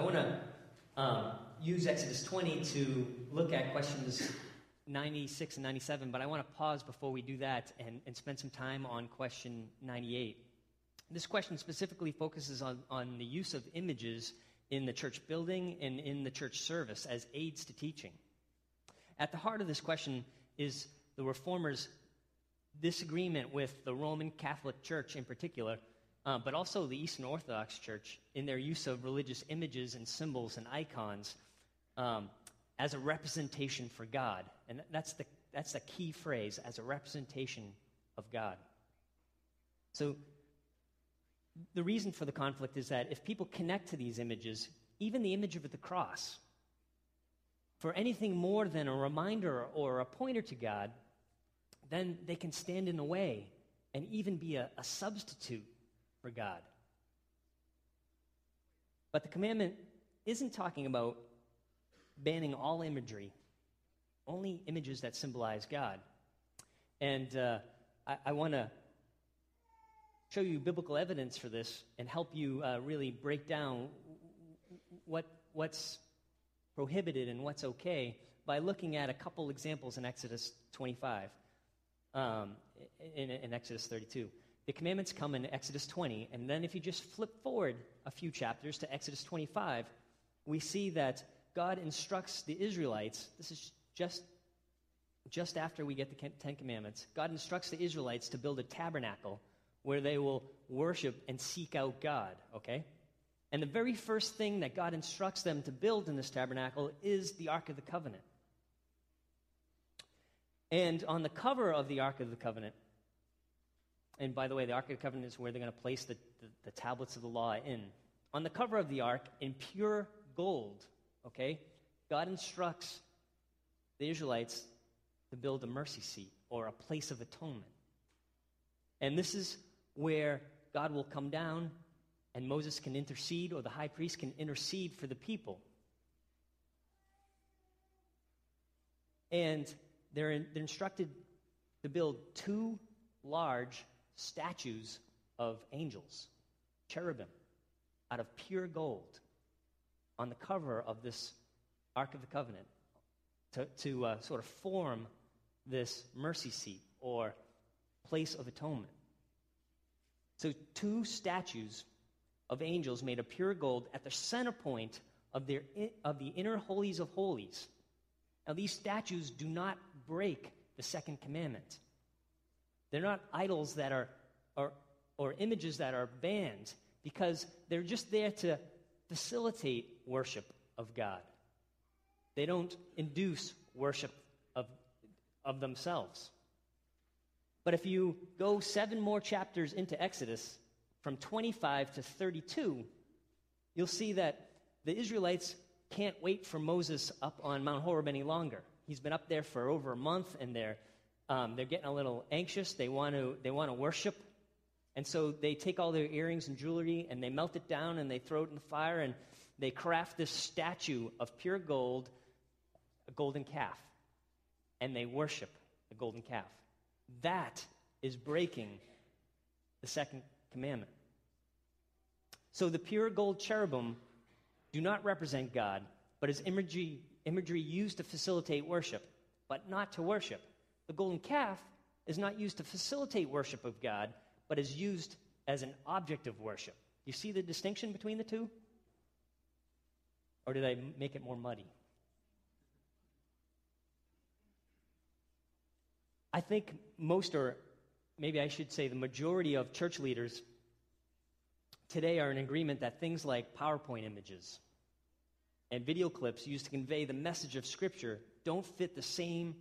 I want to um, use Exodus 20 to look at questions 96 and 97, but I want to pause before we do that and, and spend some time on question 98. This question specifically focuses on, on the use of images in the church building and in the church service as aids to teaching. At the heart of this question is the Reformers' disagreement with the Roman Catholic Church in particular, uh, but also the Eastern Orthodox Church in their use of religious images and symbols and icons um, as a representation for God. And that's the, that's the key phrase as a representation of God. So, the reason for the conflict is that if people connect to these images, even the image of the cross, for anything more than a reminder or a pointer to God, then they can stand in the way and even be a, a substitute for God. But the commandment isn't talking about banning all imagery, only images that symbolize God. And uh, I, I want to show you biblical evidence for this and help you uh, really break down what, what's prohibited and what's okay by looking at a couple examples in Exodus 25, um, in, in Exodus 32. The commandments come in Exodus 20, and then if you just flip forward a few chapters to Exodus 25, we see that God instructs the Israelites. This is just, just after we get the Ten Commandments. God instructs the Israelites to build a tabernacle where they will worship and seek out God, okay? And the very first thing that God instructs them to build in this tabernacle is the Ark of the Covenant. And on the cover of the Ark of the Covenant, and by the way, the Ark of the Covenant is where they're going to place the, the, the tablets of the law in. On the cover of the Ark, in pure gold, okay, God instructs the Israelites to build a mercy seat or a place of atonement. And this is where God will come down and Moses can intercede, or the high priest can intercede for the people. And they're, in, they're instructed to build two large statues of angels, cherubim, out of pure gold on the cover of this Ark of the Covenant to, to uh, sort of form this mercy seat or place of atonement. So, two statues of angels made of pure gold at the center point of, their, of the inner holies of holies. Now, these statues do not break the second commandment. They're not idols that are, or, images that are banned because they're just there to facilitate worship of God. They don't induce worship of, of themselves. But if you go seven more chapters into Exodus, from 25 to 32, you'll see that the Israelites can't wait for Moses up on Mount Horeb any longer. He's been up there for over a month, and they're, um, they're getting a little anxious. They want to they want to worship, and so they take all their earrings and jewelry and they melt it down and they throw it in the fire and they craft this statue of pure gold, a golden calf, and they worship the golden calf. That is breaking the second commandment. So the pure gold cherubim do not represent God, but is imagery, imagery used to facilitate worship, but not to worship. The golden calf is not used to facilitate worship of God, but is used as an object of worship. You see the distinction between the two? Or did I make it more muddy? I think most, or maybe I should say the majority of church leaders today are in agreement that things like PowerPoint images and video clips used to convey the message of Scripture don't fit the same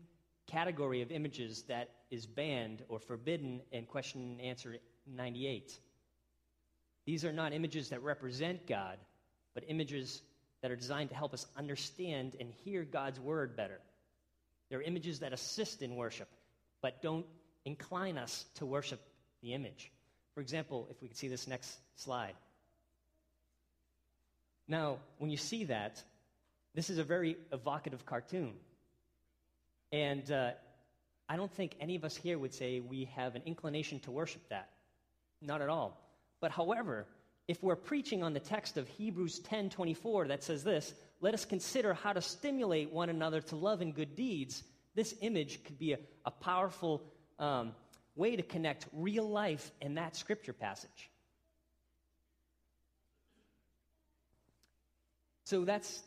category of images that is banned or forbidden in question and answer 98. These are not images that represent God, but images that are designed to help us understand and hear God's word better. They're images that assist in worship, but don't incline us to worship the image. For example, if we could see this next slide. Now, when you see that, this is a very evocative cartoon. And uh, I don't think any of us here would say we have an inclination to worship that. Not at all. But however, if we're preaching on the text of Hebrews 10:24 that says this, let us consider how to stimulate one another to love and good deeds, this image could be a, a powerful um, way to connect real life and that scripture passage. So that's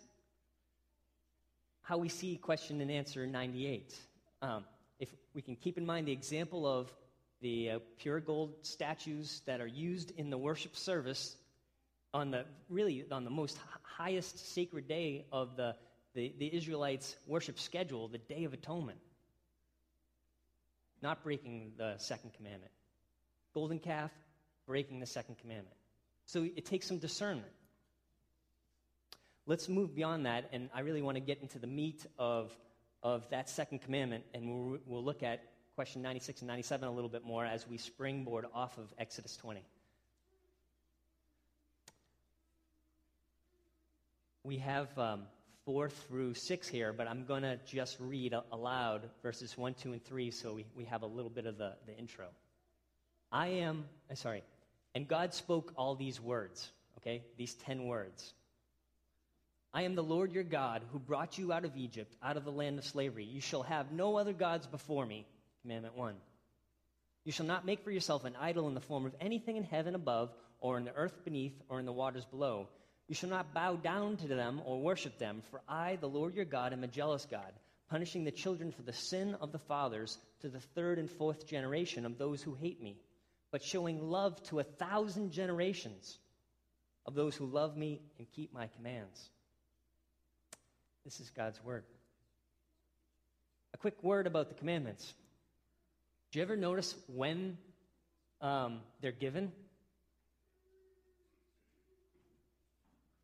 how we see question and answer 98. Um, if we can keep in mind the example of the uh, pure gold statues that are used in the worship service on the really on the most highest sacred day of the, the, the Israelites' worship schedule, the Day of Atonement. Not breaking the second commandment. Golden calf, breaking the second commandment. So it takes some discernment. Let's move beyond that, and I really want to get into the meat of, of that second commandment, and we'll, we'll look at question 96 and 97 a little bit more as we springboard off of Exodus 20. We have um, four through six here, but I'm going to just read aloud verses one, two, and three so we, we have a little bit of the, the intro. I am, uh, sorry, and God spoke all these words, okay, these ten words. I am the Lord your God who brought you out of Egypt, out of the land of slavery. You shall have no other gods before me. Commandment 1. You shall not make for yourself an idol in the form of anything in heaven above, or in the earth beneath, or in the waters below. You shall not bow down to them or worship them, for I, the Lord your God, am a jealous God, punishing the children for the sin of the fathers to the third and fourth generation of those who hate me, but showing love to a thousand generations of those who love me and keep my commands. This is God's word. A quick word about the commandments. Do you ever notice when um, they're given?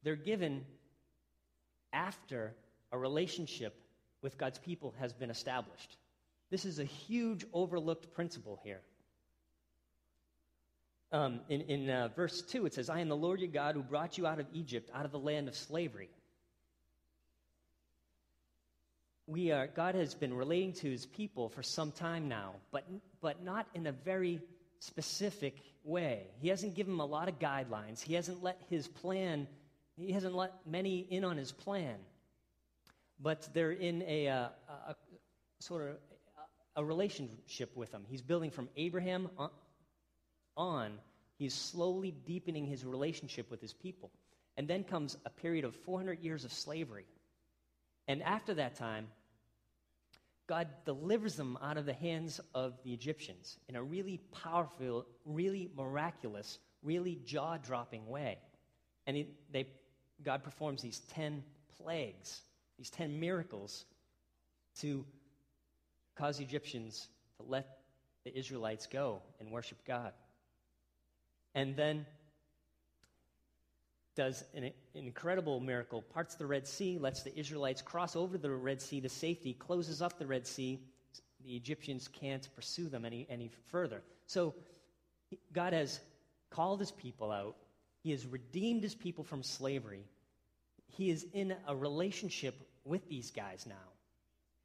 They're given after a relationship with God's people has been established. This is a huge overlooked principle here. Um, in in uh, verse 2, it says, I am the Lord your God who brought you out of Egypt, out of the land of slavery we are, God has been relating to his people for some time now, but, but not in a very specific way. He hasn't given them a lot of guidelines. He hasn't let his plan, he hasn't let many in on his plan. But they're in a, a, a sort of a relationship with him. He's building from Abraham on. He's slowly deepening his relationship with his people. And then comes a period of 400 years of slavery. And after that time, God delivers them out of the hands of the Egyptians in a really powerful, really miraculous, really jaw dropping way. And they, God performs these 10 plagues, these 10 miracles to cause the Egyptians to let the Israelites go and worship God. And then does an, incredible miracle, parts the Red Sea, lets the Israelites cross over the Red Sea to safety, closes up the Red Sea. The Egyptians can't pursue them any, any further. So God has called his people out, he has redeemed his people from slavery. He is in a relationship with these guys now.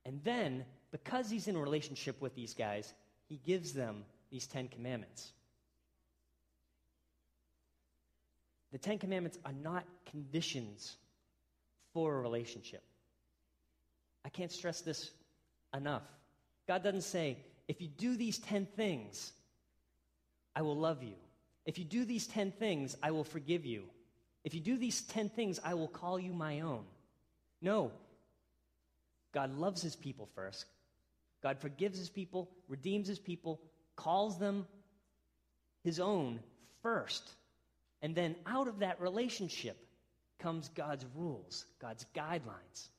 And then, because he's in a relationship with these guys, he gives them these Ten Commandments. The Ten Commandments are not conditions for a relationship. I can't stress this enough. God doesn't say, if you do these 10 things, I will love you. If you do these 10 things, I will forgive you. If you do these 10 things, I will call you my own. No. God loves his people first. God forgives his people, redeems his people, calls them his own first. And then out of that relationship comes God's rules, God's guidelines.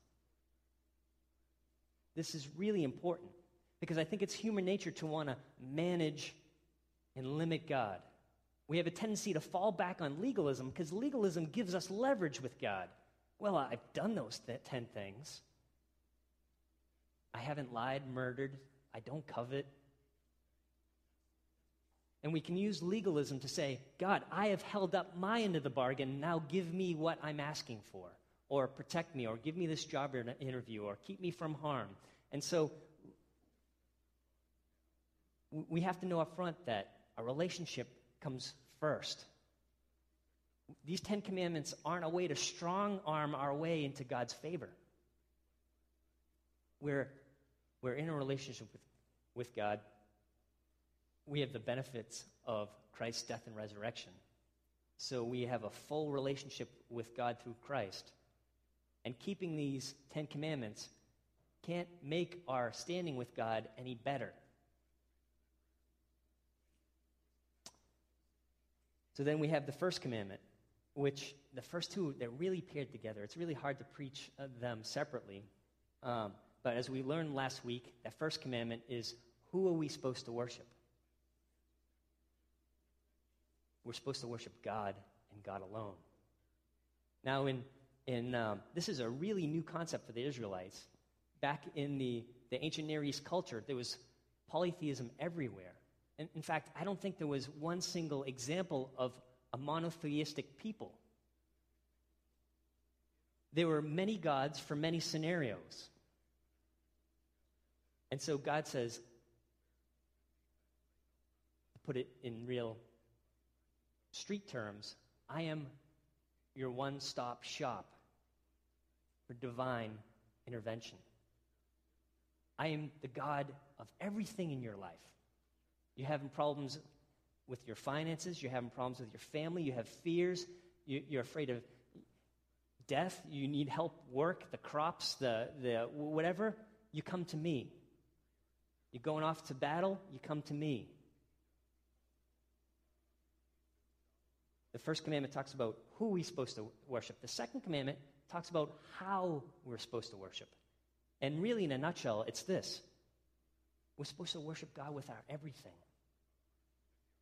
This is really important because I think it's human nature to want to manage and limit God. We have a tendency to fall back on legalism because legalism gives us leverage with God. Well, I've done those th- 10 things. I haven't lied, murdered, I don't covet, and we can use legalism to say, God, I have held up my end of the bargain. Now give me what I'm asking for, or protect me, or give me this job interview, or keep me from harm. And so we have to know up front that a relationship comes first. These Ten Commandments aren't a way to strong arm our way into God's favor. We're, we're in a relationship with, with God. We have the benefits of Christ's death and resurrection. So we have a full relationship with God through Christ. And keeping these Ten Commandments can't make our standing with God any better. So then we have the first commandment, which the first two, they're really paired together. It's really hard to preach uh, them separately. Um, but as we learned last week, that first commandment is who are we supposed to worship? We're supposed to worship God and God alone. Now, in, in um, this is a really new concept for the Israelites. Back in the, the ancient Near East culture, there was polytheism everywhere. And in fact, I don't think there was one single example of a monotheistic people. There were many gods for many scenarios. And so God says, put it in real street terms, I am your one stop shop for divine intervention. I am the God of everything in your life. You're having problems with your finances, you're having problems with your family, you have fears, you, are afraid of death, you need help work, the crops, the, the whatever, you come to me. You're going off to battle, you come to me. The first commandment talks about who we're supposed to worship. The second commandment talks about how we're supposed to worship. And really, in a nutshell, it's this we're supposed to worship God with our everything.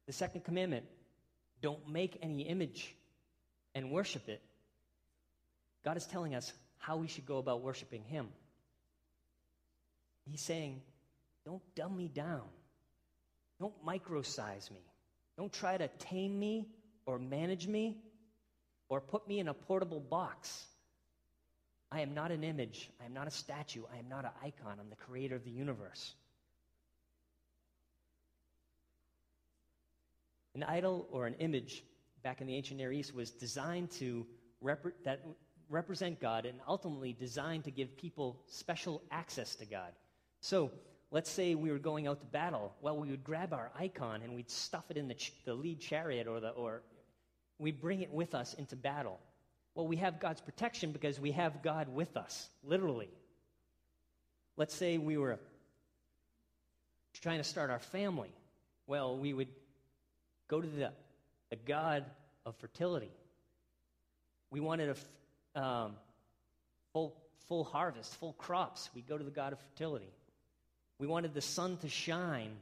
The second commandment don't make any image and worship it. God is telling us how we should go about worshiping Him. He's saying, don't dumb me down. Don't microsize me. Don't try to tame me or manage me or put me in a portable box. I am not an image. I am not a statue. I am not an icon. I'm the creator of the universe. An idol or an image back in the ancient Near East was designed to rep- that represent God and ultimately designed to give people special access to God. So, let's say we were going out to battle. Well, we would grab our icon and we'd stuff it in the, ch- the lead chariot or, the, or we bring it with us into battle. Well, we have God's protection because we have God with us, literally. Let's say we were trying to start our family. Well, we would go to the, the God of fertility. We wanted a um, full, full harvest, full crops. We go to the God of fertility. We wanted the sun to shine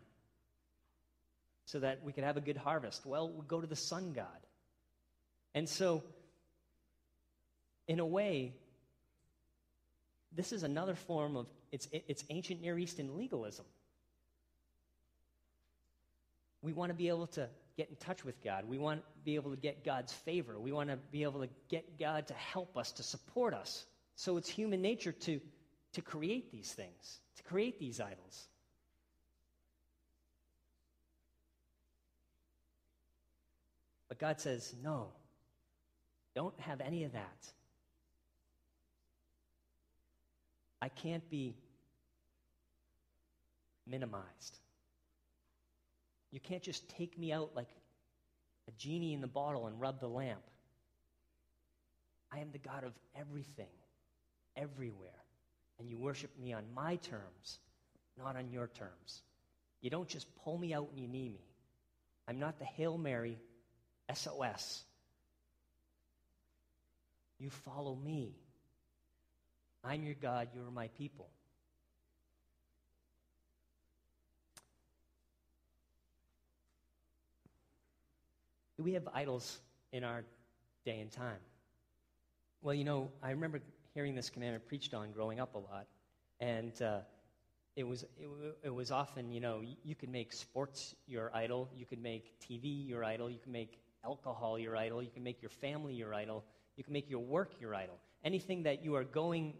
so that we could have a good harvest. Well, we go to the sun god. And so, in a way, this is another form of it's, it's ancient Near Eastern legalism. We want to be able to get in touch with God. We want to be able to get God's favor. We want to be able to get God to help us, to support us. So it's human nature to, to create these things to create these idols. But God says, no, don't have any of that. I can't be minimized. You can't just take me out like a genie in the bottle and rub the lamp. I am the God of everything, everywhere and you worship me on my terms, not on your terms. You don't just pull me out when you need me. I'm not the Hail Mary SOS. You follow me. I'm your God, you are my people. Do we have idols in our day and time? Well, you know, I remember hearing this commandment preached on growing up a lot. And uh, it, was, it, it, was often, you know, you could make sports your idol, you could make TV your idol, you could make alcohol your idol, you can make your family your idol, you can make your work your idol. Anything that you are going,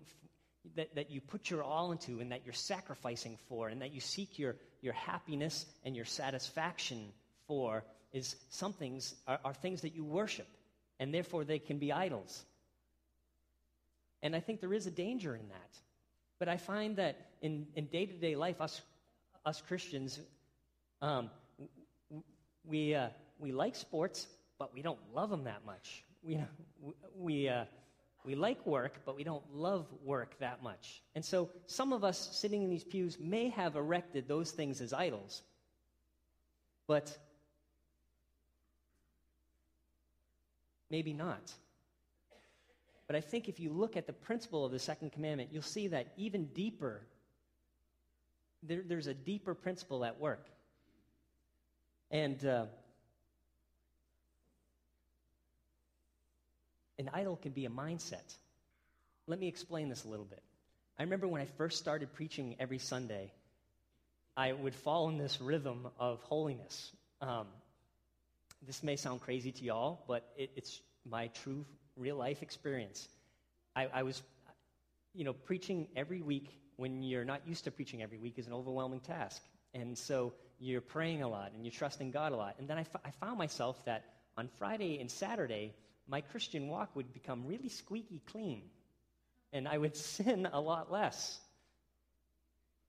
that, that you put your all into and that you're sacrificing for and that you seek your, your happiness and your satisfaction for is some things, are, are things that you worship. and therefore they can be idols. And I think there is a danger in that. But I find that in, in day-to-day life, us, us Christians, um, we, uh, we like sports, but we don't love them that much. We, we, uh, we like work, but we don't love work that much. And so some of us sitting in these pews may have erected those things as idols. But maybe not. But I think if you look at the principle of the second commandment, you'll see that even deeper, there, there's a deeper principle at work. And uh, an idol can be a mindset. Let me explain this a little bit. I remember when I first started preaching every Sunday, I would fall in this rhythm of holiness. Um, this may sound crazy to y'all, but it, it's my true real life experience. I, I was, you know, preaching every week when you're not used to preaching every week is an overwhelming task. And so you're praying a lot and you're trusting God a lot. And then I, f- I found myself that on Friday and Saturday, my Christian walk would become really squeaky clean. And I would sin a lot less.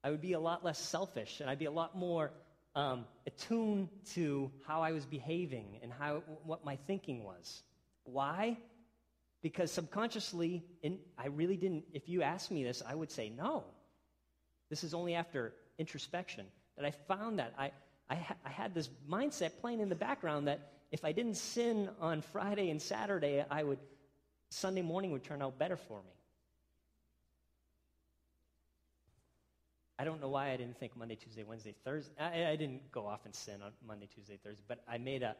I would be a lot less selfish, and I'd be a lot more um, attuned to how I was behaving and how, what my thinking was. Why? Because subconsciously, in, I really didn't, if you asked me this, I would say no. This is only after introspection that I found that I, I, ha- I had this mindset playing in the background that if I didn't sin on Friday and Saturday, I would, Sunday morning would turn out better for me. I don't know why I didn't think Monday, Tuesday, Wednesday, Thursday. I, I didn't go off and sin on Monday, Tuesday, Thursday, but I made a,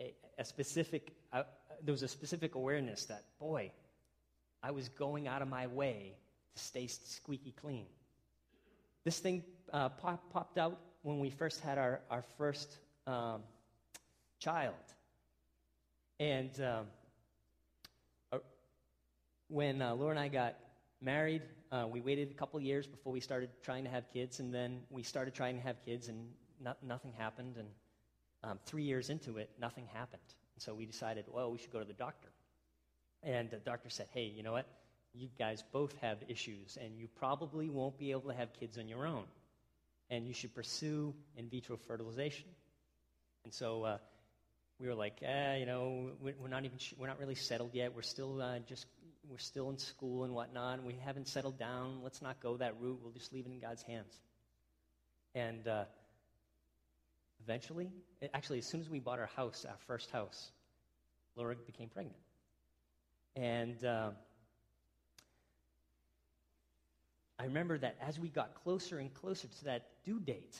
a, a specific, uh, there was a specific awareness that, boy, I was going out of my way to stay squeaky clean. This thing uh, pop, popped out when we first had our, our first um, child. And um, uh, when uh, Laura and I got married, uh, we waited a couple years before we started trying to have kids, and then we started trying to have kids, and no- nothing happened. And um, three years into it, nothing happened. And so we decided, well, we should go to the doctor. And the doctor said, hey, you know what? You guys both have issues, and you probably won't be able to have kids on your own. And you should pursue in vitro fertilization. And so uh, we were like, eh, you know, we're not even, we're not really settled yet. We're still uh, just we're still in school and whatnot, we haven't settled down. Let's not go that route. We'll just leave it in God's hands. And uh, eventually, actually, as soon as we bought our house, our first house, Laura became pregnant. And uh, I remember that as we got closer and closer to that due date,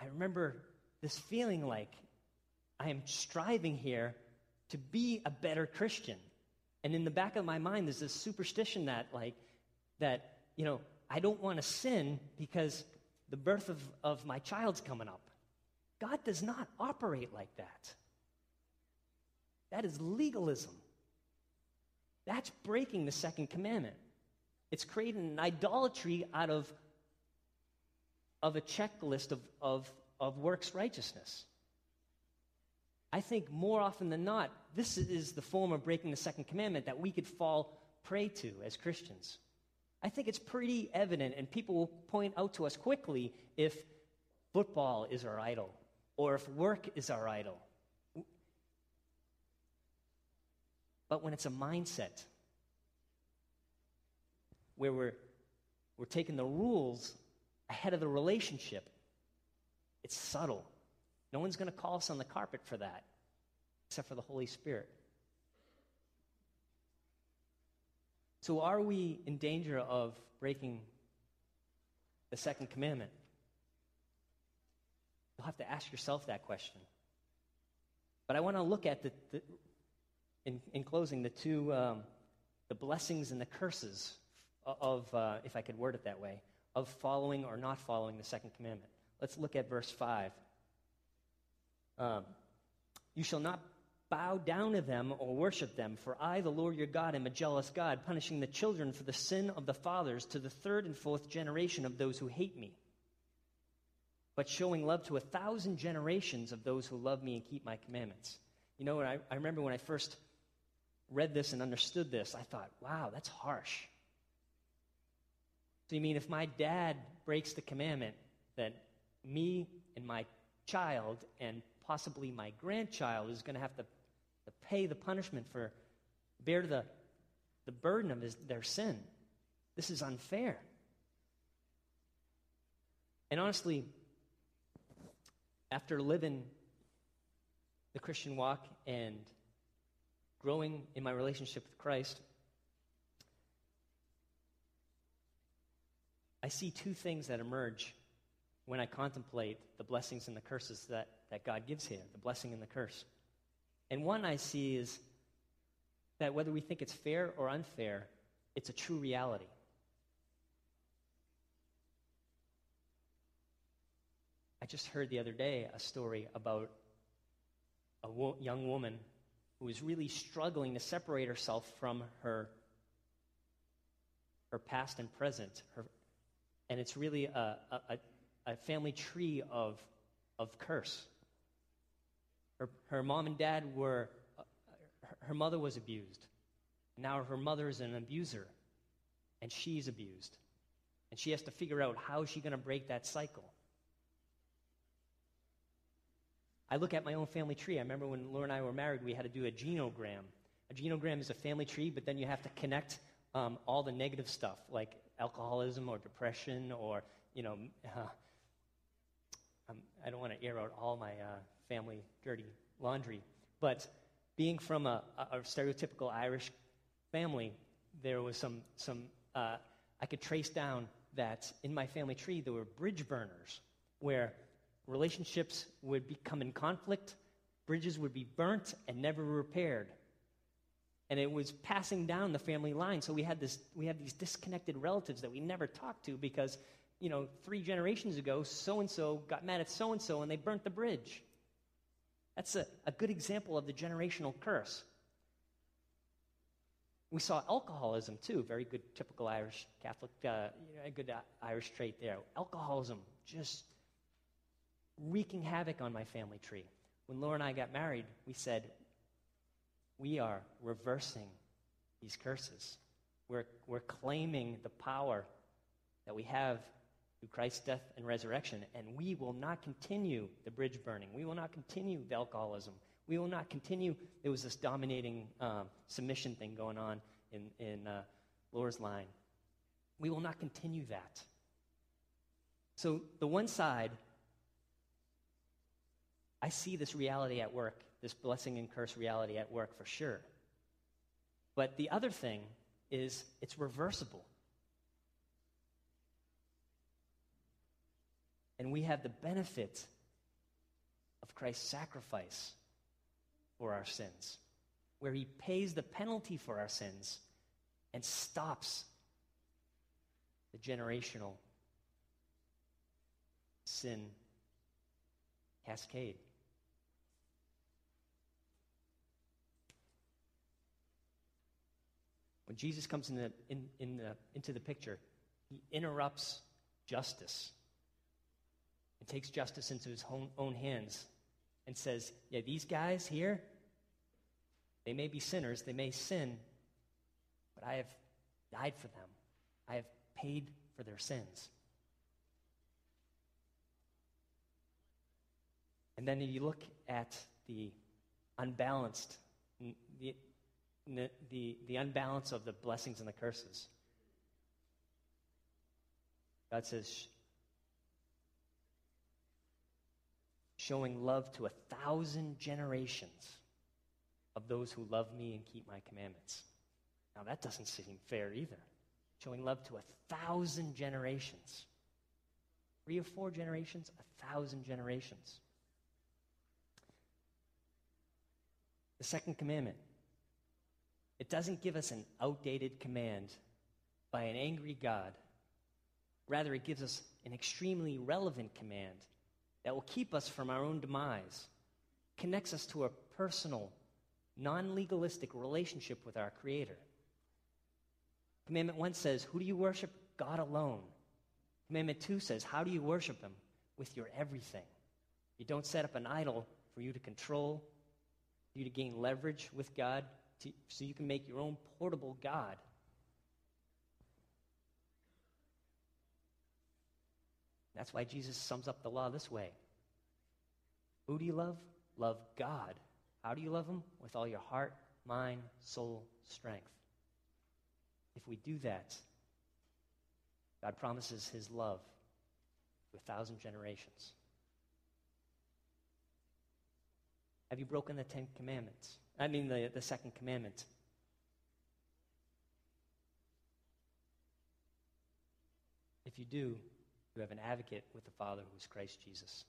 I remember this feeling like I am striving here to be a better Christian. And in the back of my mind, there's this superstition that, like, that, you know, I don't want to sin because the birth of, of my child's coming up. God does not operate like that. That is legalism. That's breaking the second commandment. It's creating an idolatry out of, of a checklist of, of, of works righteousness. I think more often than not, this is the form of breaking the second commandment that we could fall prey to as Christians. I think it's pretty evident, and people will point out to us quickly if football is our idol or if work is our idol. But when it's a mindset where we're, we're taking the rules ahead of the relationship, it's subtle. No one's going to call us on the carpet for that, except for the Holy Spirit. So, are we in danger of breaking the second commandment? You'll have to ask yourself that question. But I want to look at the, the in, in, closing, the two, um, the blessings and the curses of, uh, if I could word it that way, of following or not following the second commandment. Let's look at verse 5. Um, you shall not bow down to them or worship them, for I, the Lord your God, am a jealous God, punishing the children for the sin of the fathers to the third and fourth generation of those who hate me, but showing love to a thousand generations of those who love me and keep my commandments. You know, I, I remember when I first read this and understood this, I thought, wow, that's harsh. So you mean if my dad breaks the commandment, that me and my child and possibly my grandchild is going to have to, to pay the punishment for, bear the, the burden of his, their sin. This is unfair. And honestly, after living the Christian walk and growing in my relationship with Christ, I see two things that emerge when I contemplate the blessings and the curses that, that God gives here, the blessing and the curse. And one I see is that whether we think it's fair or unfair, it's a true reality. I just heard the other day a story about a wo- young woman who was really struggling to separate herself from her, her past and present. Her, and it's really a, a, a family tree of, of curse. Her, her mom and dad were, uh, her mother was abused. Now her mother is an abuser, and she's abused. And she has to figure out how is she going to break that cycle. I look at my own family tree. I remember when Laura and I were married, we had to do a genogram. A genogram is a family tree, but then you have to connect um, all the negative stuff, like alcoholism or depression or, you know, uh, um, I don't want to air out all my uh, family dirty laundry, but being from a, a, stereotypical Irish family, there was some, some uh, I could trace down that in my family tree there were bridge burners where relationships would become in conflict, bridges would be burnt and never repaired. And it was passing down the family line. So we had this we had these disconnected relatives that we never talked to because, you know, three generations ago, so and so got mad at so and so and they burnt the bridge. That's a, a good example of the generational curse. We saw alcoholism too, very good, typical Irish Catholic, uh, you know, a good uh, Irish trait there. Alcoholism just wreaking havoc on my family tree. When Laura and I got married, we said, we are reversing these curses. We're, we're claiming the power that we have through Christ's death and resurrection, and we will not continue the bridge burning. We will not continue the alcoholism. We will not continue. There was this dominating um, submission thing going on in, in uh, Laura's line. We will not continue that. So, the one side I see this reality at work, this blessing and curse reality at work for sure. But the other thing is it's reversible. And we have the benefit of Christ's sacrifice for our sins, where he pays the penalty for our sins and stops the generational sin cascade. When Jesus comes in the, in, in the, into the picture, he interrupts justice and takes justice into his own, hands and says, Yeah, these guys here, they may be sinners, they may sin, but I have died for them. I have paid for their sins. And then you look at the unbalanced, the, the, the unbalance of the blessings and the curses. God says, showing love to a thousand generations of those who love me and keep my commandments. Now, that doesn't seem fair either. Showing love to a thousand generations. Three or four generations, a thousand generations. The second commandment it doesn't give us an outdated command by an angry God. Rather, it gives us an extremely relevant command that will keep us from our own demise, connects us to a personal, non legalistic relationship with our Creator. Commandment 1 says, Who do you worship? God alone. Commandment 2 says, How do you worship Him? With your everything. You don't set up an idol for you to control, for you to gain leverage with God to, so you can make your own portable God. That's why Jesus sums up the law this way Who do you love? Love God. How do you love Him? With all your heart, mind, soul, strength. If we do that, God promises His love to a thousand generations. Have you broken the Ten Commandments? I mean, the, the second commandment. If you do, you have an advocate with the Father who is Christ Jesus.